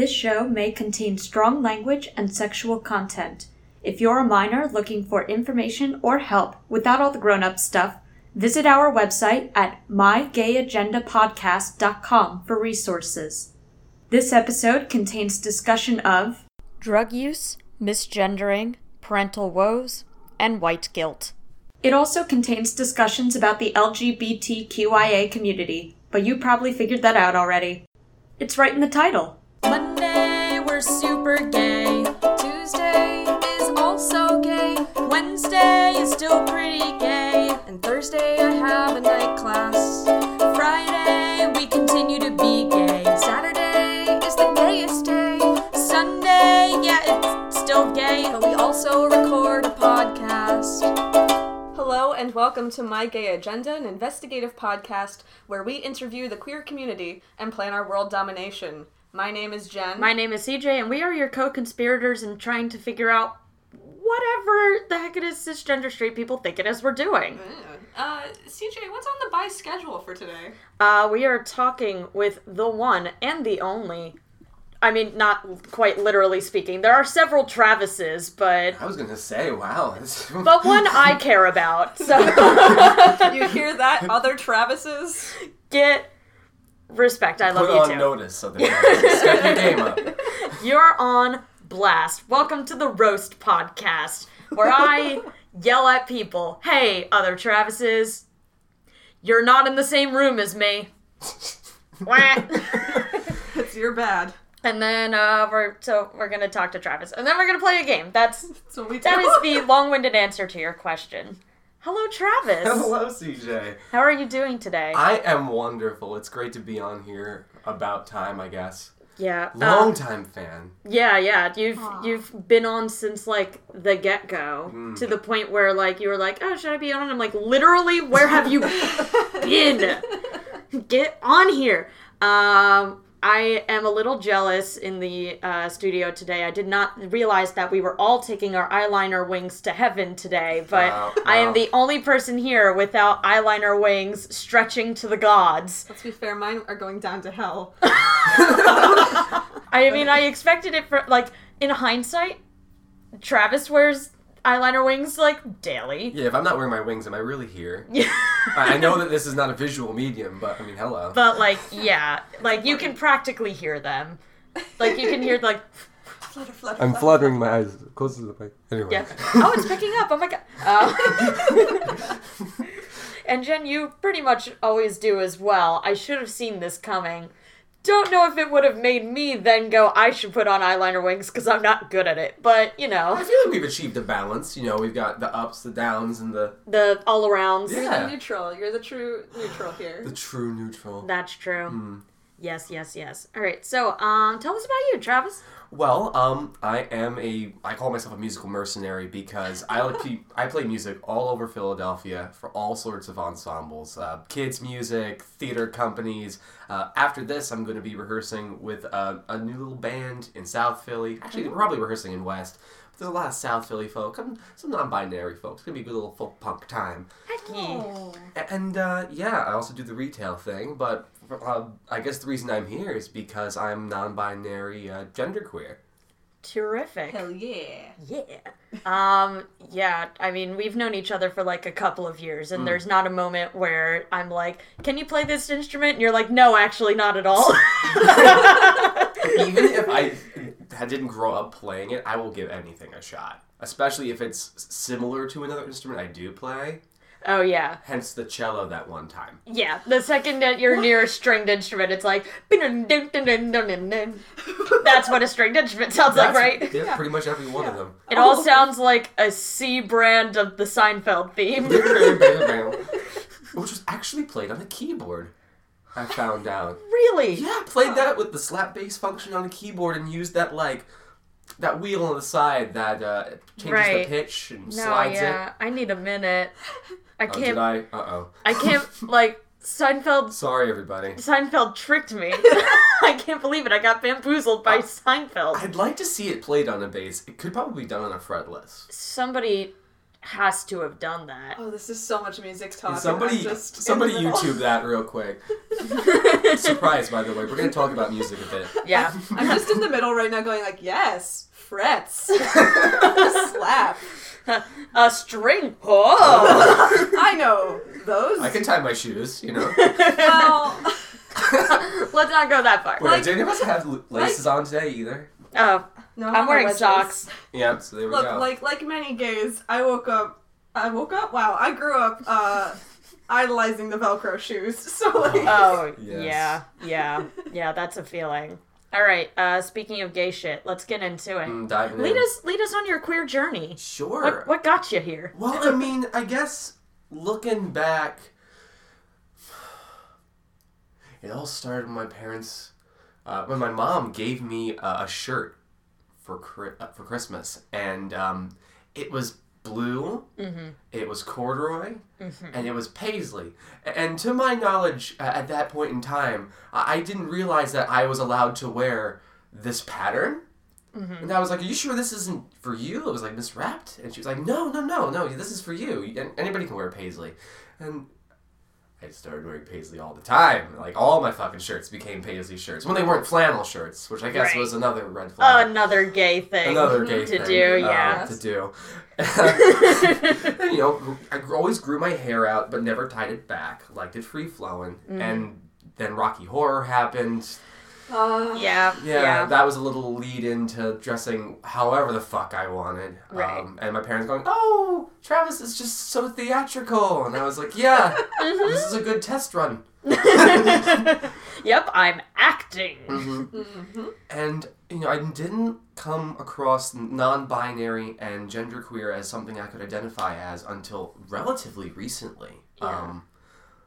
This show may contain strong language and sexual content. If you're a minor looking for information or help without all the grown up stuff, visit our website at mygayagendapodcast.com for resources. This episode contains discussion of drug use, misgendering, parental woes, and white guilt. It also contains discussions about the LGBTQIA community, but you probably figured that out already. It's right in the title. We're super gay. Tuesday is also gay. Wednesday is still pretty gay. And Thursday, I have a night class. Friday, we continue to be gay. Saturday is the gayest day. Sunday, yeah, it's still gay, but we also record a podcast. Hello, and welcome to My Gay Agenda, an investigative podcast where we interview the queer community and plan our world domination. My name is Jen. My name is CJ, and we are your co conspirators in trying to figure out whatever the heck it is cisgender straight people think it is we're doing. Uh, CJ, what's on the buy schedule for today? Uh, we are talking with the one and the only. I mean, not quite literally speaking. There are several Travises, but I was gonna say, wow. this- but one I care about. So You hear that, other Travises? get respect. I love Put you on too. notice so that step your game up. You're on blast. Welcome to the Roast Podcast, where I yell at people. Hey, other Travises, you're not in the same room as me. Wah. It's your bad. and then uh, we're so we're gonna talk to Travis, and then we're gonna play a game. That's That's what we do. that is the long-winded answer to your question. Hello, Travis. Hello, CJ. How are you doing today? I am wonderful. It's great to be on here. About time, I guess. yeah, Long uh, time fan. Yeah, yeah. You've you've been on since like the get go Mm. to the point where like you were like, oh, should I be on? And I'm like, literally, where have you been? Get on here. Um, I am a little jealous in the uh, studio today. I did not realize that we were all taking our eyeliner wings to heaven today, but Wow, I am the only person here without eyeliner wings stretching to the gods. Let's be fair, mine are going down to hell. I mean, I expected it for like in hindsight. Travis wears eyeliner wings like daily. Yeah, if I'm not wearing my wings, am I really here? Yeah. I I know that this is not a visual medium, but I mean, hello. but like, yeah, like you can practically hear them. Like you can hear like, Flutter, flutter, I'm flutter. fluttering my eyes close to the mic. Anyway. yeah. Oh, it's picking up. Oh my god. Uh, and Jen, you pretty much always do as well. I should have seen this coming. Don't know if it would have made me then go, I should put on eyeliner wings because I'm not good at it. But, you know. I feel like we've achieved a balance. You know, we've got the ups, the downs, and the the all arounds. You're Yeah. the neutral. You're the true neutral here. the true neutral. That's true. Hmm. Yes, yes, yes. All right. So, um, tell us about you, Travis. Well, um, I am a I call myself a musical mercenary because I like pe- I play music all over Philadelphia for all sorts of ensembles, uh, kids music, theater companies. Uh, after this, I'm going to be rehearsing with uh, a new little band in South Philly. Actually, they're probably rehearsing in West. But there's a lot of South Philly folk, some non-binary folks. It's gonna be a good little folk punk time. Heck. A- And uh, yeah, I also do the retail thing, but uh, I guess the reason I'm here is because I'm non-binary, uh, genderqueer. Terrific. Hell yeah. Yeah. Um, yeah, I mean, we've known each other for like a couple of years, and there's not a moment where I'm like, can you play this instrument? And you're like, no, actually, not at all. even if I I didn't grow up playing it, I will give anything a shot. Especially if it's similar to another instrument I do play. Oh, yeah. Hence the cello that one time. Yeah. The second that you're near a stringed instrument, it's like, that's what a stringed instrument sounds like, right? Yeah, pretty much every one of them. It all sounds like a C brand of the Seinfeld theme. Which was actually played on a keyboard. I found out. really? Yeah, played that with the slap bass function on a keyboard and used that like that wheel on the side that uh, changes Right. the pitch and No, slides yeah. I need a minute. I. Oh, can't. did I? Uh oh. I can't like Seinfeld. Sorry, everybody. Seinfeld tricked me. I can't believe it. I got bamboozled by Seinfeld. I'd like to see it played on a bass. It could probably be done on a fretless. Somebody has to have done that. Oh, this is so much music talk. and Somebody, I'm just somebody. YouTube that real quick. Surprise, by the way. We're gonna talk about music a bit. Yeah. I'm just in the middle right now, going like, yes, frets, a slap. A string. Oh. I know those. I can tie my shoes, you know. well, Let's not go that far. Wait, did any of us have l- laces on today either? Oh, no, I'm wearing wedges. socks. Yeah, so there we Look, go. like like many gays, I woke up. I woke up. Wow, I grew up uh, idolizing the Velcro shoes. So like, Oh, Yes. yeah, yeah, yeah. That's a feeling. All right. Uh, speaking of gay shit, let's get into it. Mm, diving Lead in. us, lead us on your queer journey. Sure. What, what got you here? Well, I mean, I guess looking back, it all started when my parents, uh, when my mom gave me a, a shirt for uh, for Christmas, and um, it was blue, mm-hmm. it was corduroy, mm-hmm. and it was paisley. And to my knowledge, at that point in time, I didn't realize that I was allowed to wear this pattern. Mm-hmm. And I was like, "Are you sure this isn't for you?" It was like miswrapped, and she was like, "No, no, no, no. This is for you. Anybody can wear paisley." And I started wearing paisley all the time. Like all my fucking shirts became paisley shirts when they weren't flannel shirts, which I guess Right. was another red flag. Another gay thing. Another gay to thing, do, uh, yeah. to do. and, you know, I always grew my hair out, but never tied it back. Liked it free flowing. Mm. And then Rocky Horror happened. Uh, Yeah, Yeah, yeah. that was a little lead into dressing however the fuck I wanted. Right. Um, and my parents going, "Oh, Travis is just so theatrical," and I was like, "Yeah, Mm-hmm. this is a good test run." Yep, I'm acting. Mm-hmm. And you know, I didn't come across non-binary and genderqueer as something I could identify as until relatively recently. Um,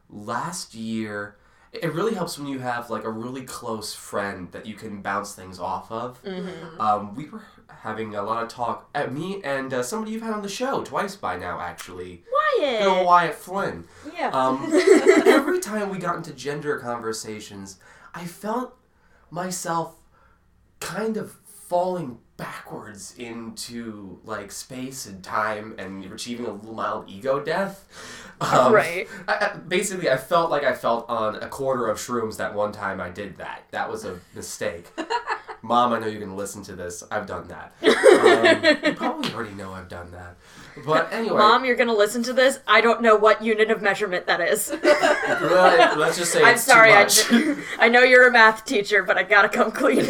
last year, it really helps when you have like a really close friend that you can bounce things off of. Um, we were having a lot of talk at me and uh, somebody you've had on the show twice by now, actually. Wyatt. Bill Wyatt Flynn. Yeah. Um, every time we got into gender conversations, I felt myself kind of falling backwards into like space and time and achieving a little mild ego death. Um, Right. I, I, basically, I felt like I felt on a quarter of shrooms that one time I did that. That was a mistake. Mom, I know you're going to listen to this. I've done that. Um, you probably already know I've done that. But anyway. Mom, you're gonna listen to this. I don't know what unit of measurement that is. Right, let's just say I'm it's sorry. Too much. ju- I know you're a math teacher, but I gotta come clean.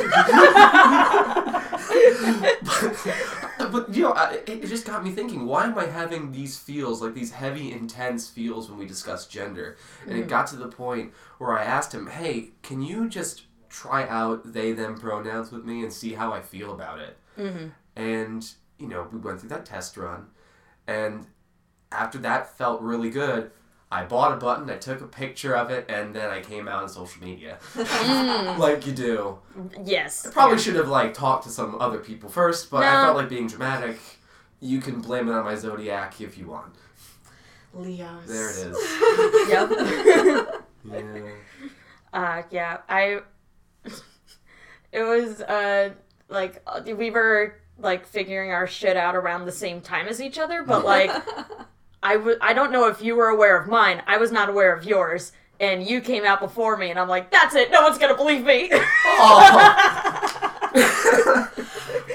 But you know, I- it, it just got me thinking. Why am I having these feels, like these heavy, intense feels, when we discuss gender? And it got to the point where I asked him, "Hey, can you just try out they/them pronouns with me and see how I feel about it?" Mm-hmm. And you know, we went through that test run, and after that felt really good. I bought a button, I took a picture of it, and then I came out on social media. like you do. yes. I probably should have like talked to some other people first, but I No. felt like being dramatic. You can blame it on my zodiac if you want. Leos. There it is. Yep. Yeah. Uh, yeah, I. It was uh like uh, we were like figuring our shit out around the same time as each other, but like I w- I don't know if you were aware of mine. I was not aware of yours, and you came out before me, and I'm like, that's it. No one's gonna believe me. Oh.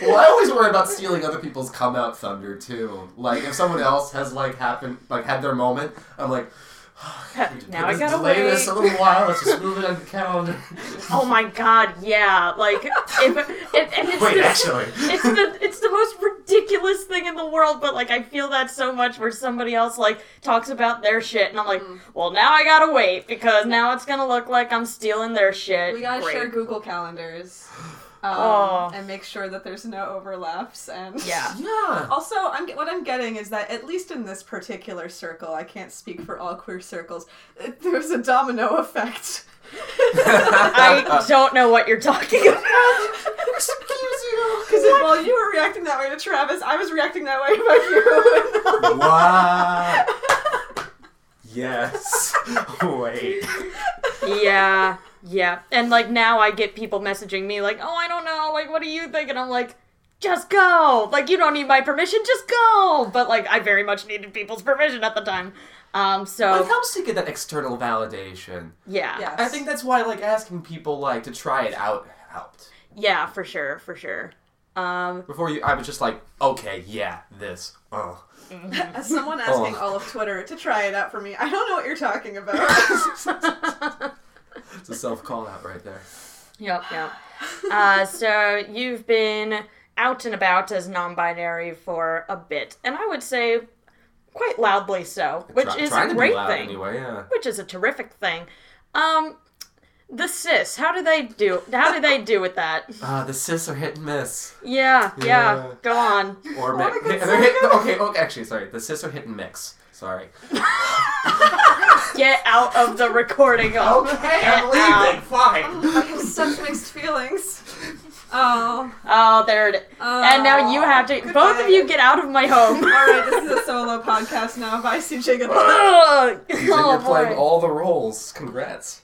well, I always worry about stealing other people's come out thunder too. Like if someone else has like happened, like had their moment, I'm like. now I let's gotta delay wait. this a little while. Let's just move it on the calendar. Oh my god, yeah. Like if it, and it's Wait, the, actually. it's the it's the most ridiculous thing in the world, but like I feel that so much where somebody else like talks about their shit and I'm like, mm-hmm. well now I gotta wait because now it's gonna look like I'm stealing their shit. We gotta Great. share Google calendars. Um, Oh. and make sure that there's no overlaps and Yeah. Yeah. Also, I'm what I'm getting is that at least in this particular circle, I can't speak for all queer circles. There's a domino effect. I don't know what you're talking about. Excuse you. Because while you were reacting that way to Travis, I was reacting that way about you. Wow. yes. Wait. Yeah, yeah. And like now I get people messaging me like, oh I don't know, like what do you think? And I'm like, just go. Like you don't need my permission, just go. But like I very much needed people's permission at the time. Um, so It helps to get that external validation. yeah, Yes. I think that's why like asking people like to try it out helped. yeah, for sure, for sure. Um, Before you, I was just like, okay, yeah, this. Oh, As someone asking Oh. all of Twitter to try it out for me, I don't know what you're talking about. it's a self call out right there. Yep, yep. Uh, so you've been out and about as non-binary for a bit, and I would say quite loudly so, which Try- is trying a to be great loud thing. Anyway, yeah. Which is a terrific thing. Um, the cis, how do they do? How do they do with that? Uh, the cis are hit and miss. Yeah, yeah. Yeah. Go on. Or my mi- hit- hit, okay, okay, actually, sorry. The cis are hit and mix. Sorry. Get out of the recording. Okay, I'm Get leaving. Fine. I have such mixed feelings. Oh. Oh, there it is. Oh. and now you have to. Both of you get out of my home. Alright, this is a solo podcast now. Bye, CJ. Goodbye. Ugh. You're oh, playing all the roles. Congrats.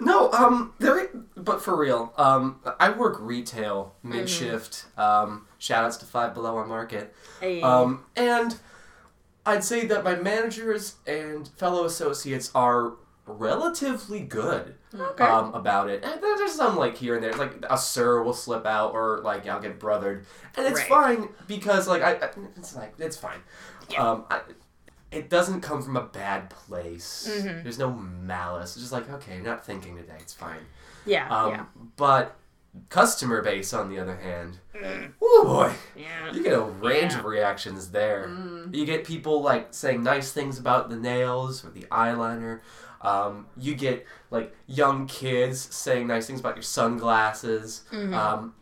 No, um, there. But for real, um, I work retail mid shift. Um, shout outs to Five Below on Market. Hey. Um, and I'd say that my managers and fellow associates are relatively good Okay. um, about it. And there's some like here and there, like a sir will slip out, or like I'll get brothered, and it's Right. fine because like I, I it's like it's fine. Yeah. Um, I, it doesn't come from a bad place. Mm-hmm. There's no malice. It's just like okay, you're not thinking today. It's fine. yeah, Um, yeah. But customer base, on the other hand, oh boy. Yeah. You get a range of reactions there. You get people like saying nice things about the nails or the eyeliner. Um, you get like young kids saying nice things about your sunglasses. Um,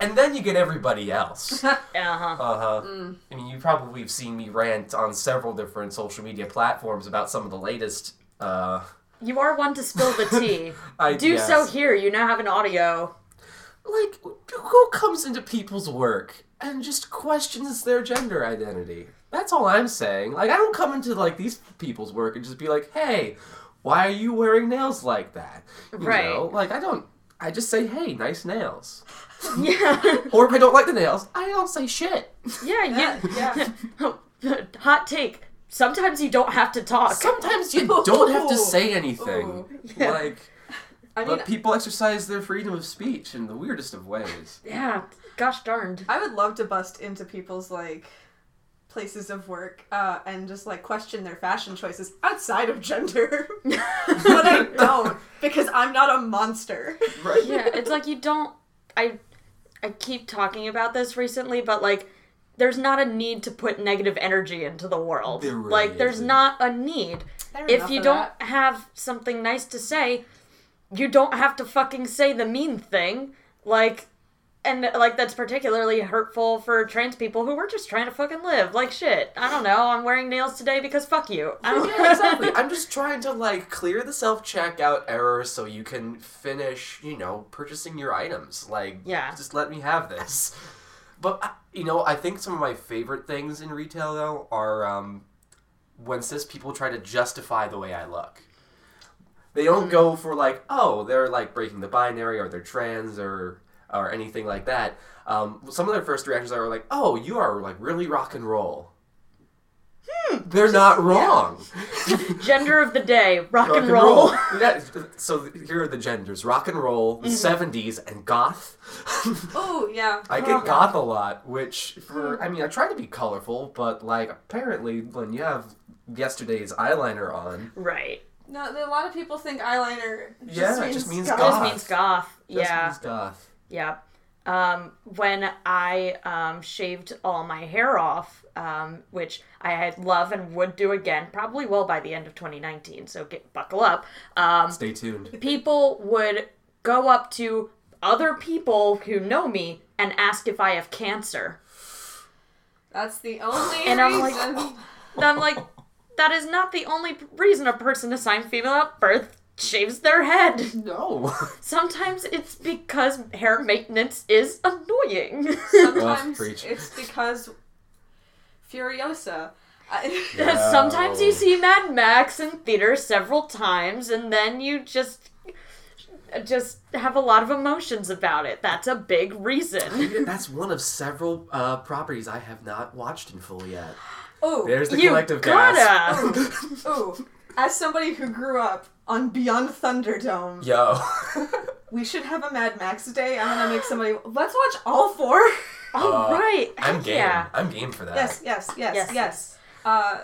and then you get everybody else. uh huh. Uh-huh. huh. I mean, you probably have seen me rant on several different social media platforms about some of the latest. Uh, You are one to spill the tea. I Do so here. You now have an audio. like who comes into people's work and just questions their gender identity that's all i'm saying like i don't come into like these people's work and just be like hey why are you wearing nails like that you Right. know like i don't i just say hey nice nails Yeah. or if i don't like the nails i don't say shit yeah. Yeah, You. Hot take. Sometimes you don't have to talk. sometimes you don't have to say anything Ooh. Yeah. like I mean, let people exercise their freedom of speech in the weirdest of ways yeah. Gosh darned. I would love to bust into people's like places of work uh, and just like question their fashion choices outside of gender. but I don't because I'm not a monster. right yeah, it's like you don't. I I keep talking about this recently, but like, there's not a need to put negative energy into the world. There really like, there's isn't. not a need. Fair If you don't that. have something nice to say, you don't have to fucking say the mean thing. Like, and like that's particularly hurtful for trans people who were just trying to fucking live. Like shit. I don't know. I'm wearing nails today because fuck you. I don't yeah, exactly. I'm just trying to like clear the self checkout error so you can finish, you know, purchasing your items. Like, Yeah. just let me have this. But you know, I think some of my favorite things in retail though are um, when cis people try to justify the way I look. They don't go for like, oh, they're like breaking the binary or they're trans or or anything like that. Um, some of their first reactions are like, oh, you are like really rock and roll. They're not wrong. Gender of the day, rock, Rock and roll. Yeah, so here are the genders: rock and roll, the '70s, and goth. Oh yeah. I get goth a lot, which for I mean I try to be colorful, but like apparently when you have yesterday's eyeliner on, right. No, a lot of people think eyeliner. Just Yeah, it means just means goth. Just means goth. just yeah. means goth. Yeah. Um, when I um, shaved all my hair off, um, which I love and would do again, probably will by the end of 2019. So get buckle up. Um, Stay tuned. people would go up to other people who know me and ask if I have cancer. That's the only And I'm like, And I'm like, that is not the only reason a person assigned female at birth shaves their head. No. Sometimes it's because hair maintenance is annoying. Sometimes preach. it's because Furiosa. I, Yeah. Sometimes you see Mad Max in theater several times, and then you just just have a lot of emotions about it. That's a big reason. That's one of several uh, properties I have not watched in full yet. Oh, There's the collective gasp. gotta. oh. As somebody who grew up on Beyond Thunderdome, Yo. we should have a Mad Max day. I'm gonna make somebody. Let's watch all four. Oh Uh, right. I'm Heck game. Yeah. I'm game for that. Yes, yes, yes, Yes. yes. Uh,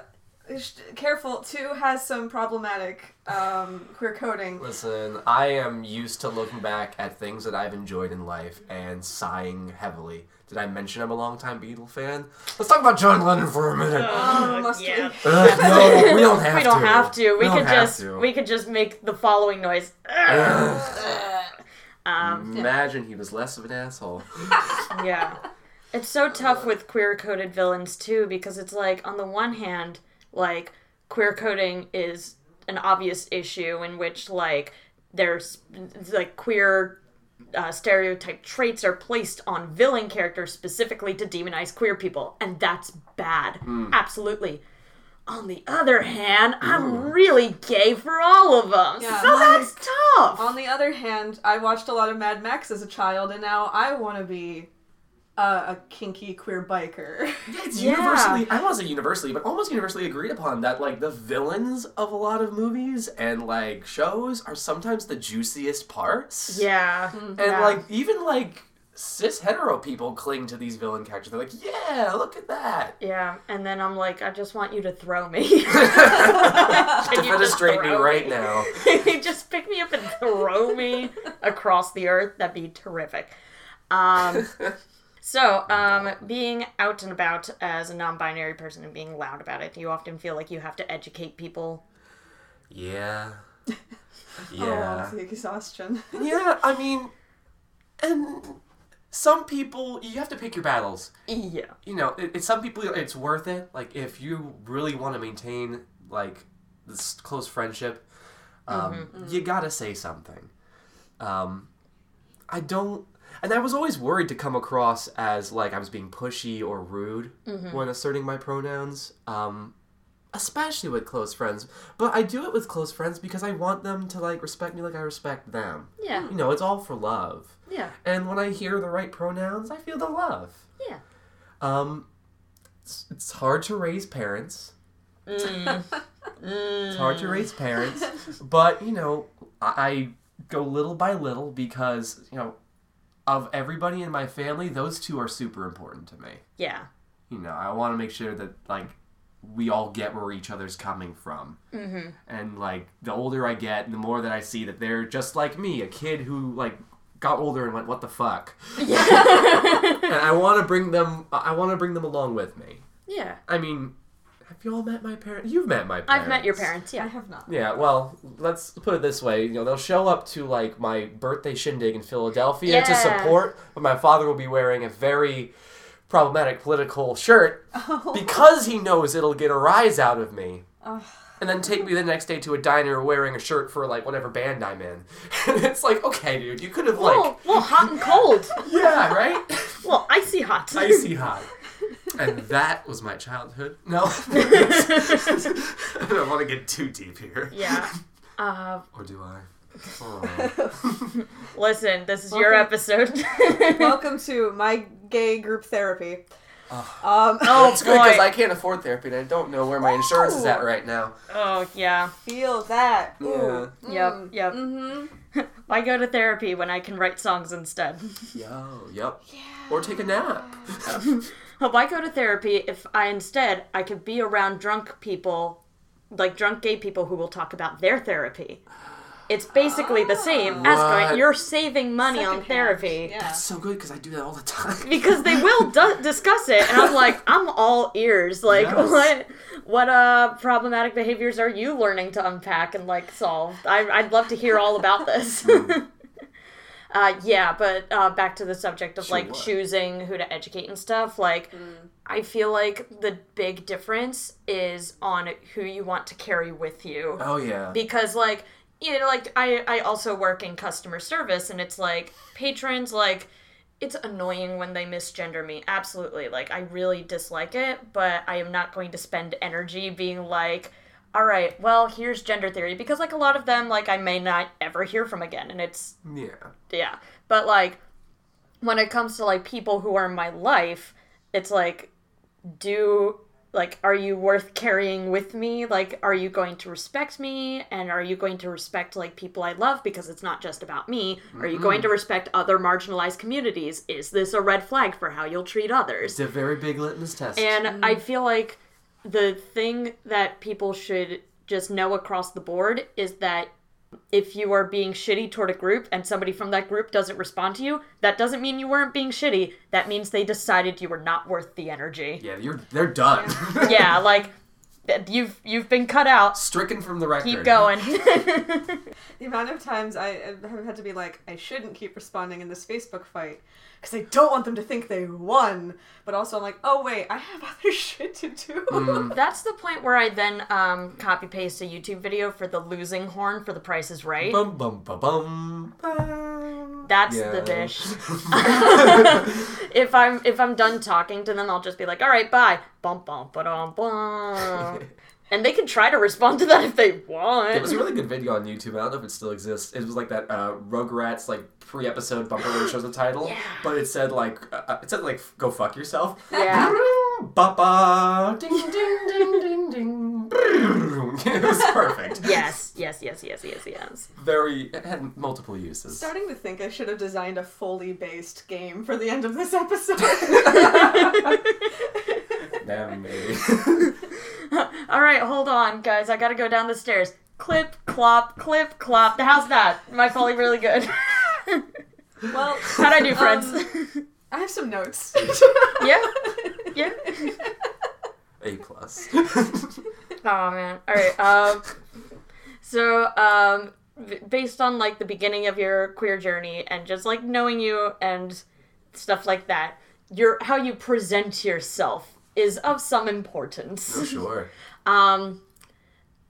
careful. Two has some problematic um, queer coding. Listen, I am used to looking back at things that I've enjoyed in life and sighing heavily. Did I mention I'm a longtime Beatle fan? Let's talk about John Lennon for a minute. Must we? yeah. Ugh, no, we don't have to. we to. don't have to. We, don't could just to. we could just make the following noise. Um, Imagine he was less of an asshole. yeah. It's so tough with queer coded villains too because it's like on the one hand, like queer coding is an obvious issue in which like there's like queer uh, stereotype traits are placed on villain characters specifically to demonize queer people, and that's bad. Absolutely. On the other hand, I'm really gay for all of them, Yeah. so that's tough. On the other hand, I watched a lot of Mad Max as a child, and now I want to be uh, a kinky queer biker. It's Yeah. universally, I won't say universally, but almost universally agreed upon that, like, the villains of a lot of movies and, like, shows are sometimes the juiciest parts. yeah, And, yeah. like, even, like, cis hetero people cling to these villain characters. They're like, yeah, look at that. Yeah, and then I'm like, I just want you to throw me. To you just Defenestrate me throw right now. just pick me up and throw me across the earth. That'd be terrific. Um, so, um, being out and about as a non-binary person and being loud about it, do you often feel like you have to educate people? Yeah. Oh, Yeah. the exhaustion. yeah, I mean, and some people, you have to pick your battles. Yeah. you know, it, it's some people it's worth it. Like if you really want to maintain like this close friendship, um, you gotta say something. Um, I don't, and I was always worried to come across as like I was being pushy or rude when asserting my pronouns. Um, especially with close friends, but I do it with close friends because I want them to like respect me like I respect them. Yeah. You know, it's all for love. Yeah. And when I hear the right pronouns, I feel the love. Yeah. Um, it's, it's hard to raise parents. It's hard to raise parents, but you know, I, I go little by little because you know, of everybody in my family, those two are super important to me. Yeah. You know, I want to make sure that like we all get where each other's coming from. Mm-hmm. And like the older I get, the more that I see that they're just like me, a kid who like got older and went, "What the fuck?" and I want to bring them. I want to bring them along with me. Yeah. I mean, have you all met my parents? You've met my parents. I've met your parents. Yeah, I have not. Yeah, well, let's put it this way. You know, they'll show up to like my birthday shindig in Philadelphia to support, but my father will be wearing a very problematic political shirt because he knows it'll get a rise out of me. And then take me the next day to a diner wearing a shirt for like whatever band I'm in. And it's like, okay, dude, you could have like, Well, well, hot and cold. yeah, right? well, icy hot. Icy hot. And that was my childhood. No. I don't want to get too deep here. Yeah. Uh, Or do I? Oh. listen, this is your Welcome- episode. Welcome to my gay group therapy. Um, oh It's good because boy. I can't afford therapy and I don't know where my insurance is at right now. Oh yeah. feel that. Yeah. Ooh. Yep. Mm. Yep. Mm-hmm. Why go to therapy when I can write songs instead? Yo, yep. Or take a nap. Why go to therapy if I instead I could be around drunk people, like drunk gay people who will talk about their therapy. It's basically the same as What? going. You're saving money on Secondhand. therapy Yeah. That's so good because I do that all the time. because they will du- discuss it, and I'm like, I'm all ears. Like, Yes. what, what uh problematic behaviors are you learning to unpack and like solve? I, I'd love to hear all about this. Uh, yeah, but uh, back to the subject of Sure, like what? choosing who to educate and stuff. Like, I feel like the big difference is on who you want to carry with you Oh yeah. because like you know like I I also work in customer service and it's like patrons like it's annoying when they misgender me absolutely like I really dislike it but I am not going to spend energy being like all right, well, here's gender theory because like a lot of them like I may not ever hear from again and it's Yeah. yeah. But like when it comes to like people who are in my life, it's like do like are you worth carrying with me? Like are you going to respect me and are you going to respect like people I love because it's not just about me? Are you going to mm-hmm. respect other marginalized communities? Is this a red flag for how you'll treat others? It's a very big litmus test. And mm-hmm. I feel like the thing that people should just know across the board is that if you are being shitty toward a group and somebody from that group doesn't respond to you, that doesn't mean you weren't being shitty. That means they decided you were not worth the energy. yeah, you're they're done. Yeah, like you've you've been cut out. Stricken from the record. Keep going. The amount of times I have had to be like, I shouldn't keep responding in this Facebook fight because I don't want them to think they won. But also, I'm like, oh wait, I have other shit to do. That's the point where I then um, copy paste a YouTube video for the losing horn for The Price is Right. Bum bum ba bum. bum. That's Yeah. the dish. if I'm if I'm done talking to them, I'll just be like, "All right, bye." Bum bum ba dum bum. And they can try to respond to that if they want. It was a really good video on YouTube. I don't know if it still exists. It was like that uh, Rugrats like pre-episode bumper where it shows the title, but it said like uh, it said like "Go fuck yourself." Yeah. Ba ba ding ding ding ding ding. it was perfect. yes, yes, yes, yes, yes, yes. Very. It had multiple uses. Starting to think I should have designed a Foley based game for the end of this episode. Damn, me. All right, hold on, guys. I gotta go down the stairs. Clip, clop, clip, clop. How's that? Am I Foley really good? well, How'd I do, friends? Um, I have some notes. yeah, yeah. A plus. Oh man. All right. Um. So, um, based on like the beginning of your queer journey and just like knowing you and stuff like that, your how you present yourself is of some importance. Oh, sure. Um,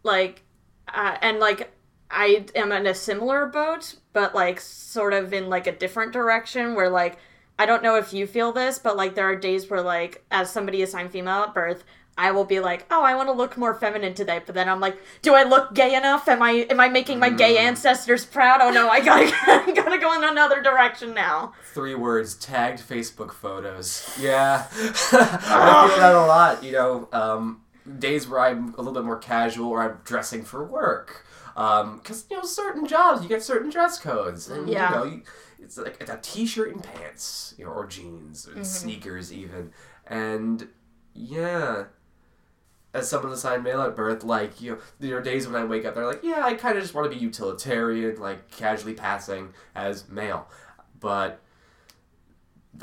like, uh, and like I am in a similar boat, but like sort of in like a different direction where like I don't know if you feel this, but like there are days where like as somebody assigned female at birth, I will be like, "Oh, I want to look more feminine today," but then I'm like, "Do I look gay enough? Am I am I making my gay mm. ancestors proud? Oh no, I gotta I gotta go in another direction now." Three words: tagged Facebook photos. Yeah, I feel that a lot. You know, um, days where I'm a little bit more casual, or I'm dressing for work. Um, because you know, certain jobs you get certain dress codes, and Yeah. you know, you, it's like it's a t-shirt and pants, you know, or jeans, or mm-hmm. sneakers even, and yeah. As someone assigned male at birth, like you know, there are days when I wake up, they're like, yeah, I kind of just want to be utilitarian, like casually passing as male, but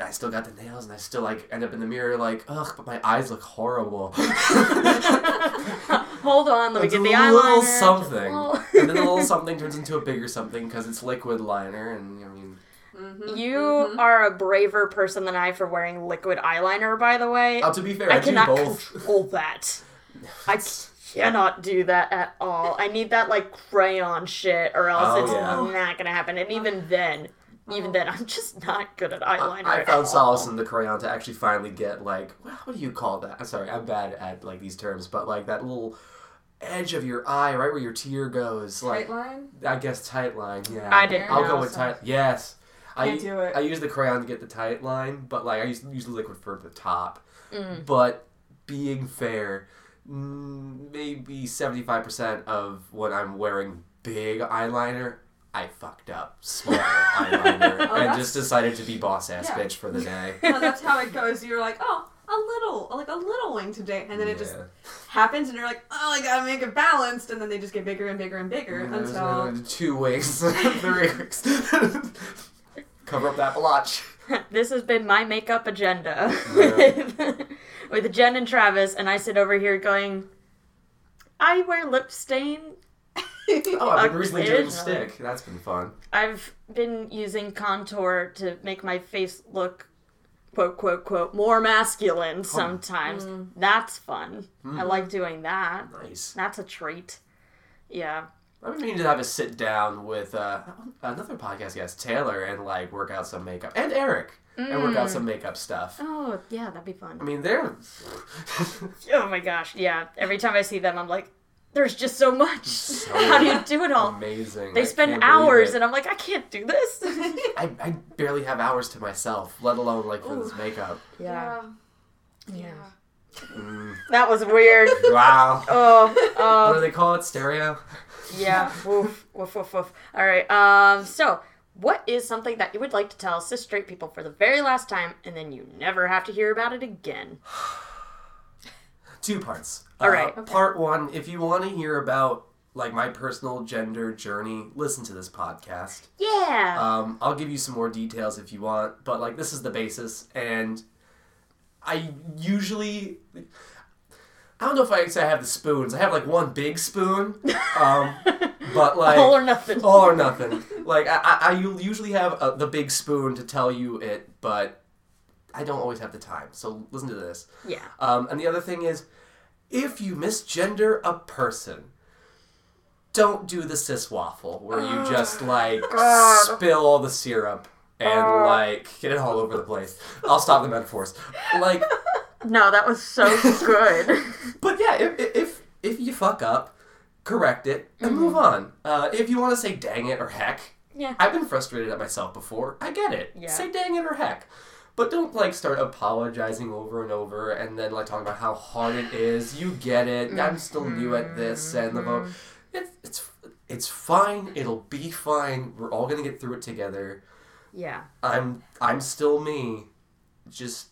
I still got the nails, and I still like end up in the mirror like, ugh, but my eyes look horrible. Hold on, let me It's get a the little eyeliner. just a something, and then the little something turns into a bigger something because it's liquid liner, and I mean, mm-hmm, You mm-hmm. are a braver person than I for wearing liquid eyeliner, by the way. oh, to be fair, I, I do cannot both. control that. I cannot do that at all. I need that like crayon shit, or else Oh, it's yeah. not gonna happen. And even then, even then, I'm just not good at eyeliner. I at found all. solace in the crayon to actually finally get like, what what do you call that? I'm sorry, I'm bad at like these terms, but like that little edge of your eye, right where your tear goes, like Right line? I guess tight line. Yeah, I didn't I'll go with so- tight. Yes, I Can't do it. I use the crayon to get the tight line, but like I use use the liquid for the top. Mm. But being fair, maybe seventy five percent of when I'm wearing big eyeliner. I fucked up small eyeliner and that's- just decided to be boss ass Yeah. bitch for the day. No, that's how it goes. You're like, oh, a little, like a little wing today, and then it just happens, and you're like, oh, I gotta make it balanced, and then they just get bigger and bigger and bigger And there's, until. uh, two wigs, three wigs. Cover up that blotch. this has been my makeup agenda Yeah. With, with Jen and Travis, and I sit over here going, I wear lip stain. Oh, I've been recently doing stick. That's been fun. I've been using contour to make my face look quote quote quote more masculine sometimes. That's fun. I like doing that. Nice. That's a treat. Yeah. I've been meaning to have a sit down with uh, another podcast guest, Taylor, and like work out some makeup, and Eric, and work out some makeup stuff. Oh, yeah, that'd be fun. I mean, they're Oh my gosh, yeah. Every time I see them, I'm like, there's just so much. How do you do it all? Amazing. They I spend hours, and I'm like, I can't do this. I, I barely have hours to myself, let alone like for this makeup. yeah. Yeah. Mm. That was weird. Wow. Oh, what do um, they call it? Stereo? yeah. Woof, woof, woof, woof. All right. Um. So, what is something that you would like to tell cis straight people for the very last time, and then you never have to hear about it again? Two parts. All Uh, right. Part one, if you want to hear about like my personal gender journey, listen to this podcast. Yeah. Um, I'll give you some more details if you want, but like this is the basis, and I usually. I don't know if I say I have the spoons. I have like one big spoon, um, but like all or nothing. all or nothing. Like I, I, I usually have uh the big spoon to tell you it, but I don't always have the time. So listen to this. Yeah. Um, and the other thing is, if you misgender a person, don't do the cis waffle where you just like spill all the syrup and like get it all over the place. I'll stop the metaphors. Like, No, that was so good. but yeah, if if if you fuck up, correct it and move on. Uh, if you want to say dang it or heck, yeah. I've been frustrated at myself before. I get it. Yeah. Say dang it or heck. But don't like start apologizing over and over and then like talking about how hard it is. You get it. I'm still new at this mm-hmm. and the vote. It's it's it's fine. It'll be fine. We're all gonna get through it together. Yeah. I'm I'm still me. Just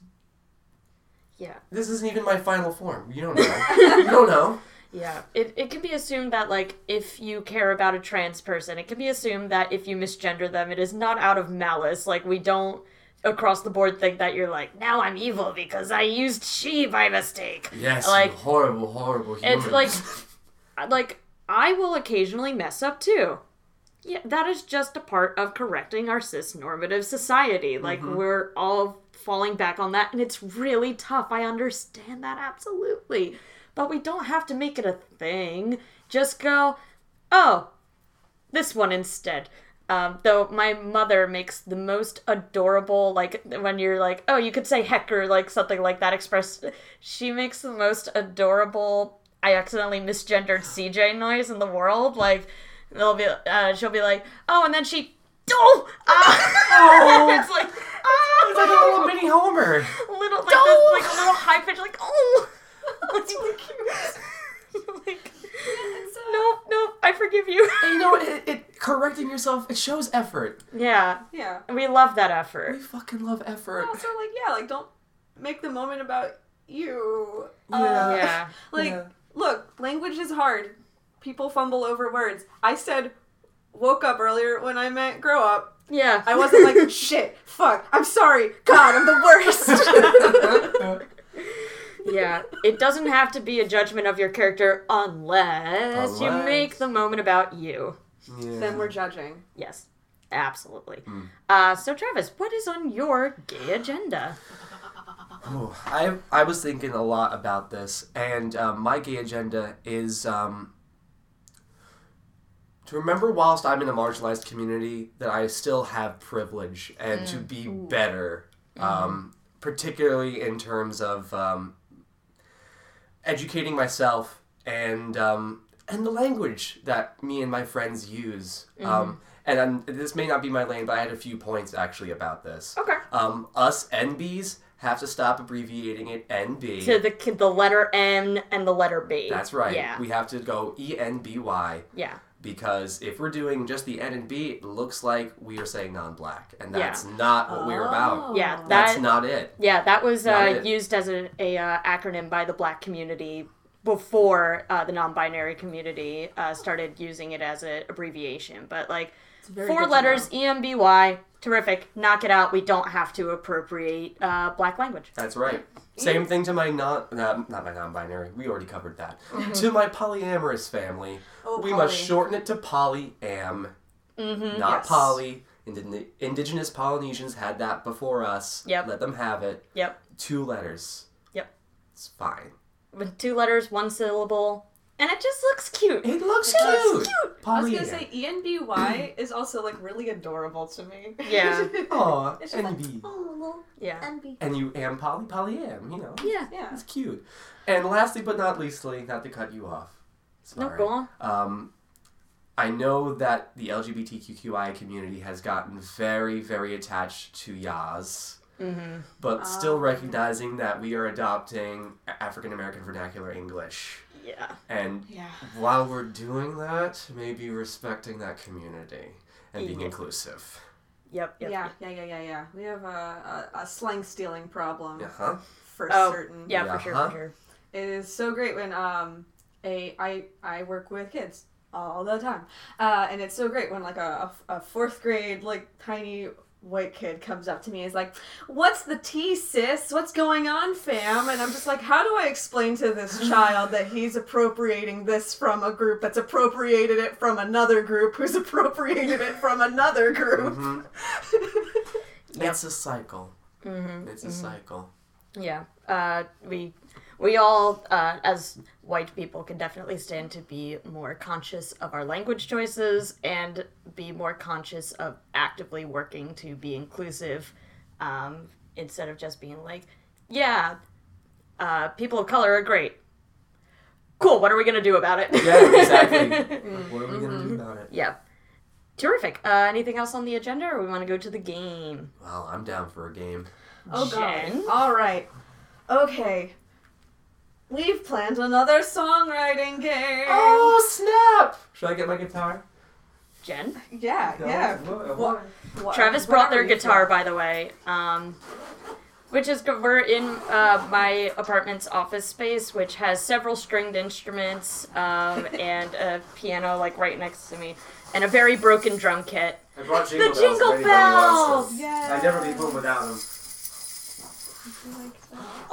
Yeah. this isn't even my final form. You don't know. you don't know. Yeah, it, it can be assumed that, like, if you care about a trans person, it can be assumed that if you misgender them, it is not out of malice. Like, we don't across the board think that you're like, now I'm evil because I used she by mistake. Yes, Like, you horrible, horrible humans. it's like, like, I will occasionally mess up too. Yeah, that is just a part of correcting our cis normative society. Like, mm-hmm. we're all falling back on that, and it's really tough. I understand that absolutely. But we don't have to make it a thing. Just go, oh, this one instead. Um, though my mother makes the most adorable, like when you're like, oh, you could say heck or like something like that express. She makes the most adorable. I accidentally misgendered CJ noise in the world. Like they'll be, uh, she'll be like, oh, and then she, oh, ah! it's like, ah! It's like a little mini Homer. little like this, like a little high pitch, like oh, it's really cute. like, no, no, I forgive you. You know what? It, it correcting yourself. It shows effort. yeah, Yeah. we love that effort. We fucking love effort. Also, like, yeah, like, don't make the moment about you. Yeah. Uh, Yeah, Like, Yeah. look, language is hard. People fumble over words. I said woke up earlier when I meant grow up. yeah. I wasn't like, shit, fuck, I'm sorry, God, I'm the worst. yeah, it doesn't have to be a judgment of your character unless, you make the moment about you. Yeah. then we're judging. Yes, absolutely. Hmm. Uh, so, Travis, what is on your gay agenda? Oh, I I was thinking a lot about this, and um, my gay agenda is um, to remember, whilst I'm in a marginalized community, that I still have privilege and to be better, um, particularly in terms of um, educating myself and um, and the language that me and my friends use. Um, and I'm, this may not be my lane, but I had a few points actually about this. Okay. Um, us NBs have to stop abbreviating it NB. To the the letter N and the letter B. That's right. Yeah. We have to go E N B Y yeah. Because if we're doing just the N and B, it looks like we are saying non-black, and Yeah. that's not what we're about. Yeah, that That's not it. Yeah, that was uh, used as a, a uh, acronym by the Black community before uh, the non-binary community uh, started using it as an abbreviation. But like very four good to letters, E N B Y, terrific. Knock it out. We don't have to appropriate uh, Black language. That's right. Same thing to my non, not, not my non-binary. We already covered that. To my polyamorous family, Oh, we must shorten it to polyam, Mm-hmm. not Yes. poly. Indi- indigenous Polynesians had that before us. Yep. Let them have it. Yep. Two letters. Yep. It's fine. With two letters, one syllable, and it just looks cute. It looks It cute. looks cute. I was gonna say ENBY is also like really adorable to me. Yeah. Aw, It's just like, oh, little Yeah. NB. And you am Polly. polyam, you know. Yeah. Yeah. It's cute. And lastly but not leastly, not to cut you off, No, go on. Um, I know that the LGBTQI community has gotten very, very attached to Yaz, Mm-hmm. but still recognizing that we are adopting African American vernacular English. Yeah. And Yeah. while we're doing that, maybe respecting that community and being Yeah. inclusive. Yep. yep. Yeah, yeah, yeah, yeah, yeah. We have a, a, a slang stealing problem Uh huh. for Oh, certain. Yeah, Yeah, for sure, huh? for sure. It is so great when um a I I work with kids all the time, uh, and it's so great when like a, a, a fourth grade like tiny white kid comes up to me and is like, "What's the T, sis? What's going on, fam?" And I'm just like, "How do I explain to this child that he's appropriating this from a group that's appropriated it from another group who's appropriated it from another group?" hmm Yep. It's a cycle. Mm-hmm. It's a cycle. Yeah. Uh, we we all, uh, as white people, can definitely stand to be more conscious of our language choices and be more conscious of actively working to be inclusive, um, instead of just being like, yeah, uh, people of color are great. Cool. What are we gonna do about it? Yeah, exactly. what are we gonna do about it? yeah. Terrific. Uh, anything else on the agenda, or we want to go to the game? Well, I'm down for a game. Oh Jen? god. All right. Okay. We've planned another songwriting game. Oh snap! Should I get my guitar? Jen. Yeah, yeah. What, what- Travis brought their whatever you guitar, by the way. Um, which is good. We're in uh, my apartment's office space, which has several stringed instruments um, and a piano like right next to me, and a very broken drum kit. I brought The jingle bells! Yes. I'd never be home without them.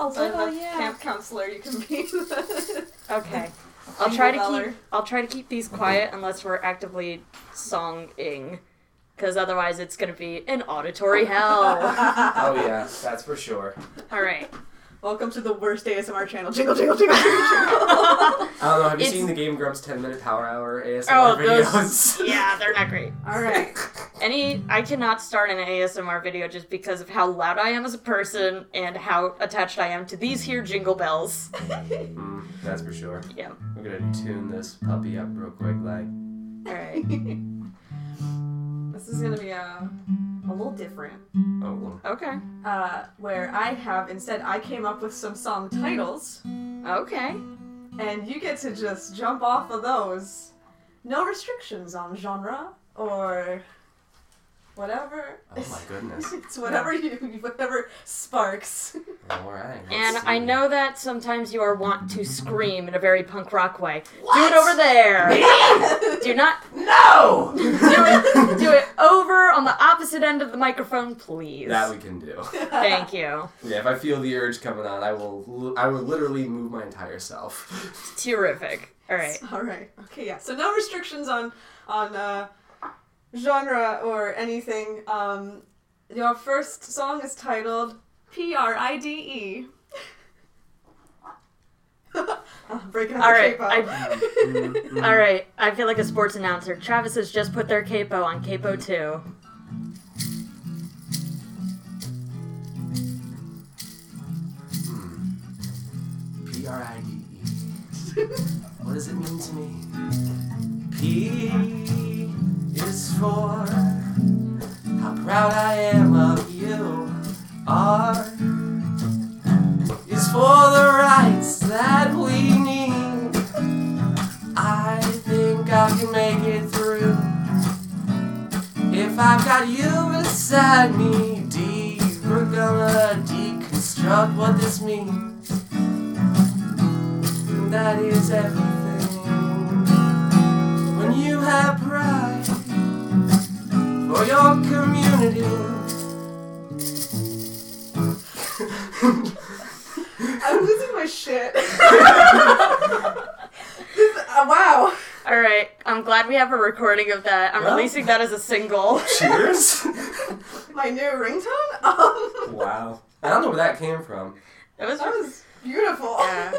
Oh, So I'm oh, a camp counselor. You can be. Okay. I'll try to keep. I'll try to keep these quiet unless we're actively songing, because otherwise it's gonna be an auditory hell. Oh yeah, that's for sure. All right. Welcome to the worst ASMR channel. Jingle, jingle, jingle, jingle, jingle. I don't know. Have you It's- seen the Game Grumps 10 minute power hour ASMR Oh, videos? those. Yeah, they're not great. All right. Any, I cannot start an ASMR video just because of how loud I am as a person and how attached I am to these here jingle bells. Mm, that's for sure. Yeah. We're gonna tune this puppy up real quick, like. All right. This is gonna be a, a little different. Oh, well, Okay. Uh, where I have instead I came up with some song titles, Okay. and you get to just jump off of those. No restrictions on genre or whatever. oh my goodness. It's whatever you whatever sparks. Alright. And I know that sometimes you are wont to scream in a very punk rock way. Do it over there. Do not No! do it. Do it over on the opposite end of the microphone, please. that we can do. Thank you. Yeah, if I feel the urge coming on, I will. I will literally move my entire self. Terrific. All right. All right. Okay. Yeah. So no restrictions on on uh, genre or anything. Um, your first song is titled P R I D E. Breaking out All the right. capo. I, all right. I feel like a sports announcer. Travis has just put their capo on capo two. P R I D E. What does it mean to me? P is for how proud I am of you. R is for the rights that we need. I think I can make it through. If I've got you beside me, D, we're gonna deconstruct what this means. That is everything. For your community. I'm losing my shit. This- uh, wow. All right. I'm glad we have a recording of that. I'm Well. releasing that as a single. Cheers! My new ringtone. Um, wow. I don't know where that came from. It was. that was beautiful. Yeah.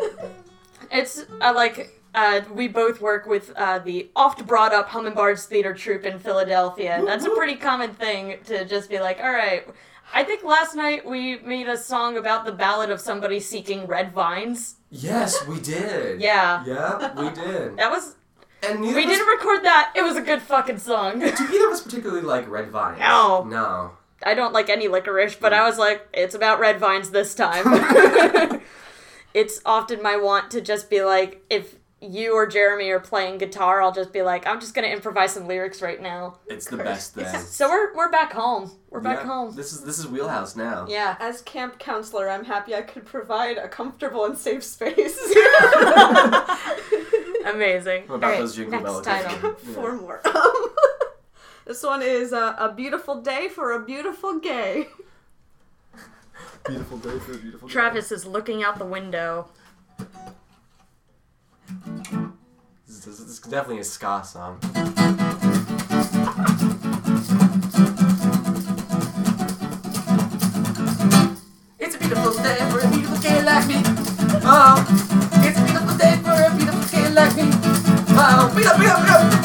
It's uh, like uh, we both work with uh, the oft brought up Hummingbirds Theater Troupe in Philadelphia, and that's a pretty common thing to just be like, all right, I think last night we made a song about the ballad of somebody seeking red vines. Yes, we did. Yeah. Yeah, we did. That was. And We us, didn't record that. It was a good fucking song. do either of us particularly like red vines? No. No. I don't like any licorice, but I was like, it's about red vines this time. it's often my want to just be like, if you or Jeremy are playing guitar, I'll just be like, I'm just gonna improvise some lyrics right now. It's the best thing. So we're we're back home. We're back Yeah, home. This is this is wheelhouse now. Yeah. As camp counselor, I'm happy I could provide a comfortable and safe space. Amazing. What about Alright, those jingle next bells? title. Four more. this one is uh, a beautiful day for a beautiful gay. Beautiful day for a beautiful day. Travis is looking out the window. Definitely a ska song. It's a beautiful day for a beautiful kid like me. Oh, it's a beautiful day for a beautiful kid like me. Oh, beat up, beat up, beat up.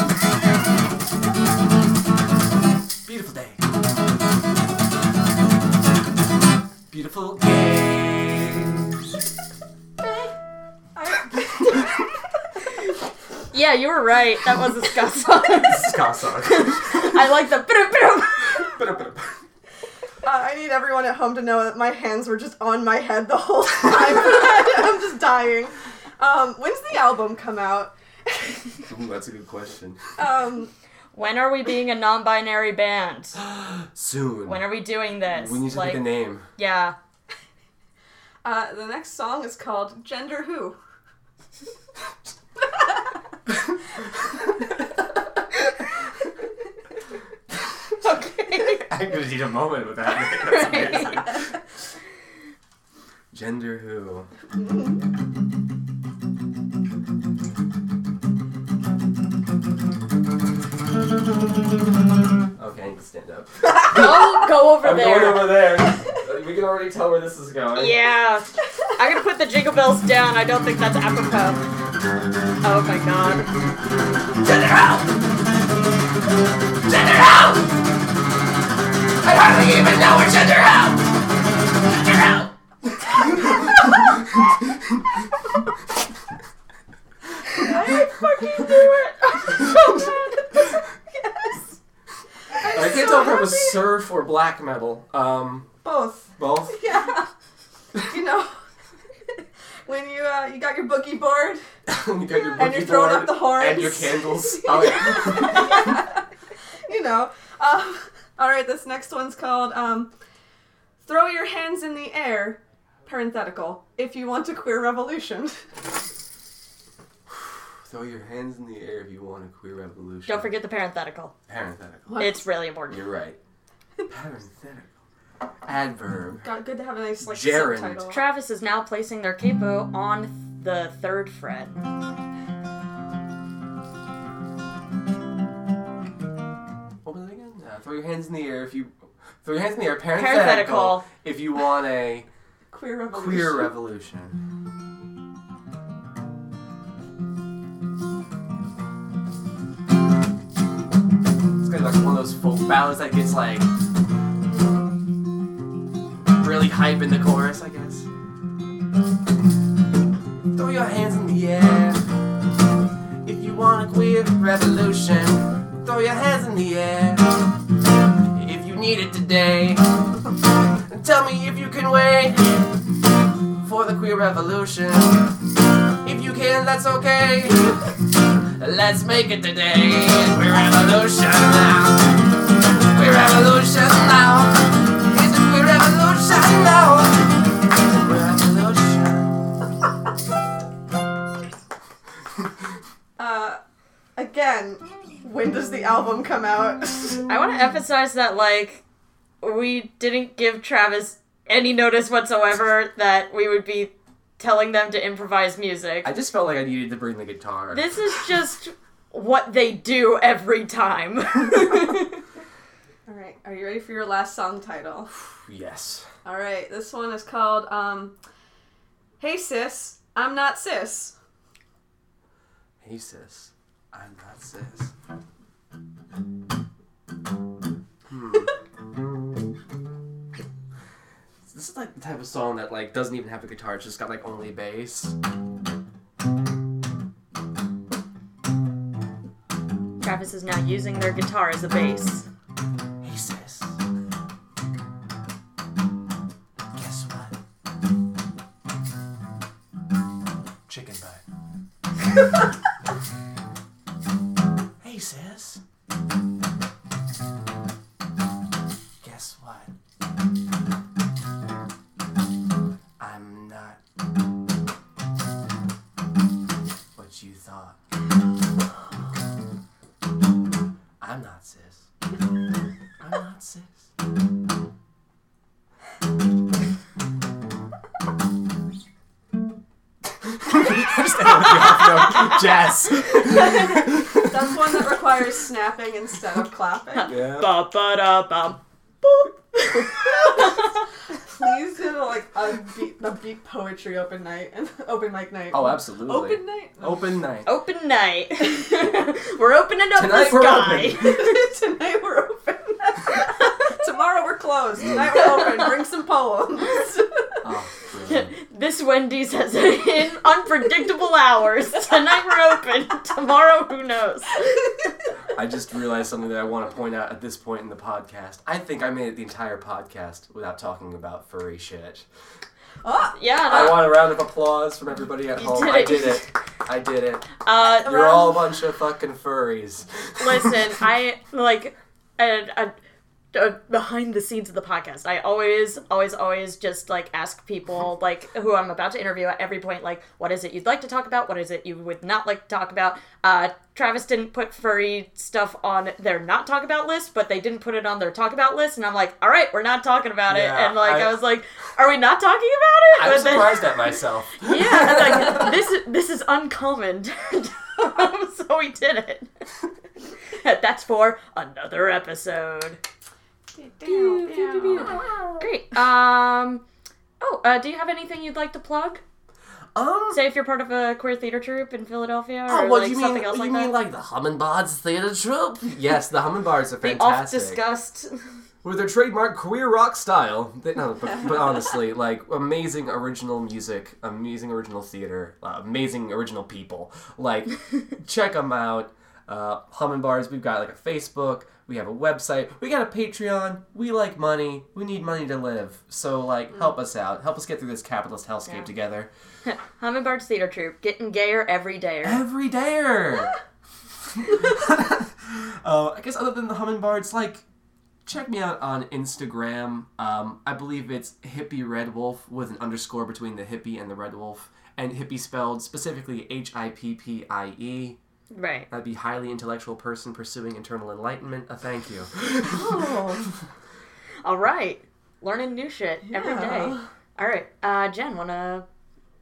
You were right. That was a ska song. Ska song. I like the. Uh, I need everyone at home to know that my hands were just on my head the whole time. I'm just dying. Um, when's the album come out? Ooh, that's a good question. Um, When are we being a non-binary band? Soon. When are we doing this? we need to like, pick a name. yeah. uh, the next song is called Gender Who. Okay. I'm gonna need a moment with that. That's amazing. Gender who? Okay, I need to stand up. Go, go over I'm there. going over there. Uh, we can already tell where this is going. Yeah. I'm gonna put the jingle bells down. I don't think that's apropos. Oh my god. Gender who? Gender who? I hardly even know where gender who? Gender who? I fucking knew it. I'm so mad. yes! I can't tell if it was surf or black metal. Um, Both. both. Yeah. you know, when you uh, you got your boogie board you got your and you're throwing board up the horns and your candles. Oh yeah. you know. Um, all right, this next one's called um, "Throw Your Hands in the Air." Parenthetical. If you want a queer revolution. Throw your hands in the air if you want a queer revolution. Don't forget the parenthetical. Parenthetical. It's really important. You're right. Parenthetical. Adverb. God, good to have a nice like Gerund. subtitle. Travis is now placing their capo on the third fret. What was it again? Uh, throw your hands in the air if you. Throw your hands in the air. Parenthetical. Parenthetical. If you want a queer revolution. queer revolution. It's kind of like one of those folk ballads that gets like really hype in the chorus, I guess. Throw your hands in the air if you want a queer revolution. Throw your hands in the air if you need it today. Tell me if you can wait for the queer revolution. If you can, that's okay. Let's make it today. Queer revolution now. Queer revolution now. Uh, again, when does the album come out? I want to emphasize that, like, we didn't give Travis any notice whatsoever that we would be telling them to improvise music. I just felt like I needed to bring the guitar. This is just what they do every time. All right, are you ready for your last song title? yes. All right, this one is called um, "Hey Sis, I'm Not Sis." Hey sis, I'm not sis. Hmm. this is like the type of song that like doesn't even have a guitar. It's just got like only bass. Travis is now using their guitar as a bass. Snapping instead of clapping. Yeah. Ba ba da ba. Please do like a beat, the beat poetry open night and open mic night. Oh, absolutely. Open night. Open night. Open night. we're opening up Tonight the we're sky. Tonight we're open. Tomorrow we're closed. Tonight we're open. Bring some poems. Oh, this Wendy's has in unpredictable hours. Tonight we're open. Tomorrow, who knows? I just realized something that I want to point out at this point in the podcast. I think I made it the entire podcast without talking about furry shit. oh, Yeah. I want a round of applause from everybody at You home. did I did it. I did it. uh, You're all a bunch of fucking furries. listen, I like, and uh, behind the scenes of the podcast, I always, always, always just like ask people like who I'm about to interview at every point, like, what is it you'd like to talk about? What is it you would not like to talk about? Uh, Travis didn't put furry stuff on their not talk about list, but they didn't put it on their talk about list, and I'm like, all right, we're not talking about it, Yeah, and like I, I- was like, are we not talking about it? But then- surprised at myself. yeah, and, like this is this is uncommon. so we did it. That's for another episode. Great. Um. Oh, uh, do you have anything you'd like to plug? Um. Say if you're part of a queer theater troupe in Philadelphia, or Oh, what like you something mean? else you like mean like the Hummingbards Theater Troupe? Yes, the Hummingbards are the fantastic. oft discussed. With their trademark queer rock style. They, no, but, but honestly, like amazing original music, amazing original theater, uh, amazing original people. Like, check them out. Uh, Hummingbards. We've got like a Facebook. We have a website. We got a Patreon. We like money. We need money to live. So like, help us out. Help us get through this capitalist hellscape Yeah. together. Hummingbirds Theater Troupe, getting gayer every day. Every dayer. uh, I guess other than the Hummingbirds, like, check me out on Instagram. Um, I believe it's Hippie Red Wolf with an underscore between the hippie and the red wolf, and hippie spelled specifically H I P P I E. Right. That'd be highly intellectual person pursuing internal enlightenment. A thank you. Oh. All right. Learning new shit every day. All right. Uh, Jen, wanna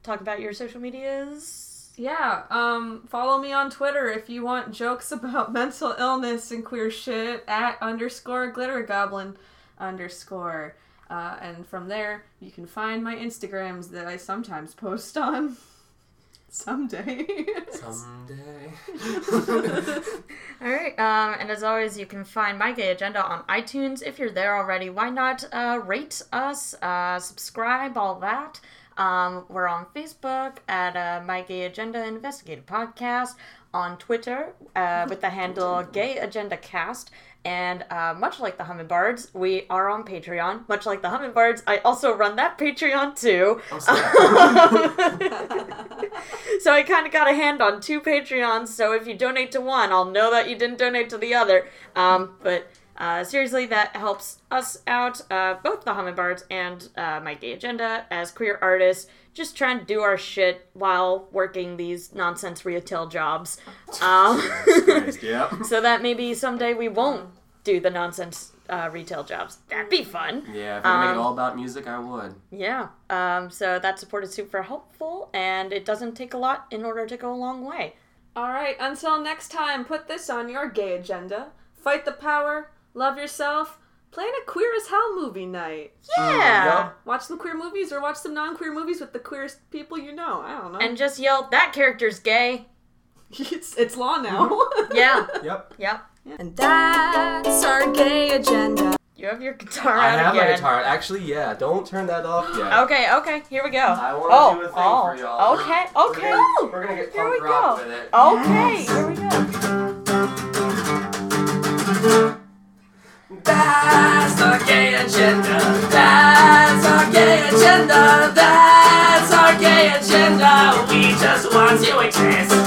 talk about your social medias? Yeah, um, follow me on Twitter if you want jokes about mental illness and queer shit at underscore glitter goblin underscore. Uh, and from there, you can find my Instagrams that I sometimes post on. Someday. Someday. All right. Um, and as always, you can find My Gay Agenda on iTunes. If you're there already, why not uh, rate us, uh, subscribe, all that. Um, we're on Facebook at uh, My Gay Agenda Investigative Podcast, on Twitter uh, with the handle Gay Agenda Cast. And uh, much like the Hummingbirds, we are on Patreon. Much like the Hummingbirds, I also run that Patreon too. So I kind of got a hand on two Patreons. So if you donate to one, I'll know that you didn't donate to the other. Um, but uh, seriously, that helps us out, uh, both the Hummingbirds and uh, my gay agenda as queer artists, just trying to do our shit while working these nonsense retail jobs. Um, Christ, yeah. so that maybe someday we won't do the nonsense uh, retail jobs. That'd be fun. Yeah, if I could make it Um, all about music, I would. Yeah. Um, so that support is super helpful, and it doesn't take a lot in order to go a long way. Alright, until next time, put this on your gay agenda. Fight the power, love yourself, plan a queer as hell movie night. Yeah. Mm, yep. Watch some queer movies or watch some non queer movies with the queerest people you know. I don't know. And just yell, that character's gay. it's, it's law now. Mm-hmm. yeah. Yep. Yep. And that's our gay agenda. You have your guitar I out have again. my guitar. Actually, yeah. Don't turn that off yet. okay, okay. Here we go. I want to oh, do a thing oh. for y'all. Oh. Okay, okay. We're, we going to get here punk rock go. with it. Okay, here we go. That's our gay agenda. That's our gay agenda. That's our gay agenda. We just want to exist.